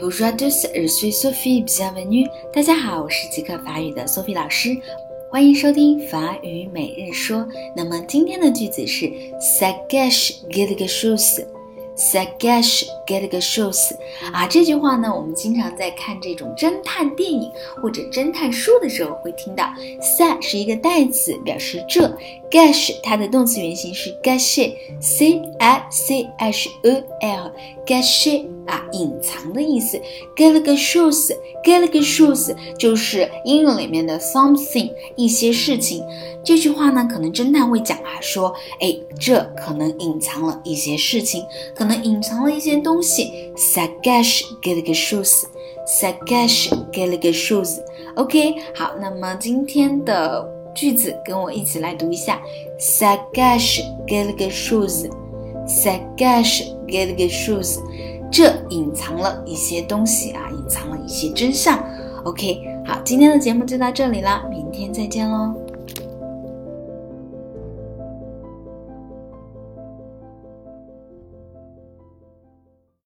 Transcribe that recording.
Bonjour à tous, je suis Sophie. Bienvenue. 大家好，我是即刻法语的 Sophie 老师，欢迎收听法语每日说。那么今天的句子是 Sageh, quelques chose. Ça gâche quelque chose. 啊，这句话呢，我们经常在看这种侦探电影或者侦探书的时候会听到。s a 是一个代词，表示这。Gâche 它的动词原形是 gâcher，c a c h e l，gâcher 啊，隐藏的意思。Quelque chose，quelque chose 就是英语里面的 something，一些事情。这句话呢，可能侦探会讲啊，说，哎，这可能隐藏了一些事情，可能隐藏了一些东西。Ça gâche quelque chose，ça gâche quelque chose。OK，好，那么今天的。句子跟我一起来读一下：Ça gâche quelque chose，Ça gâche quelque chose，这隐藏了一些东西啊，隐藏了一些真相。OK，好，今天的节目就到这里啦，明天再见喽。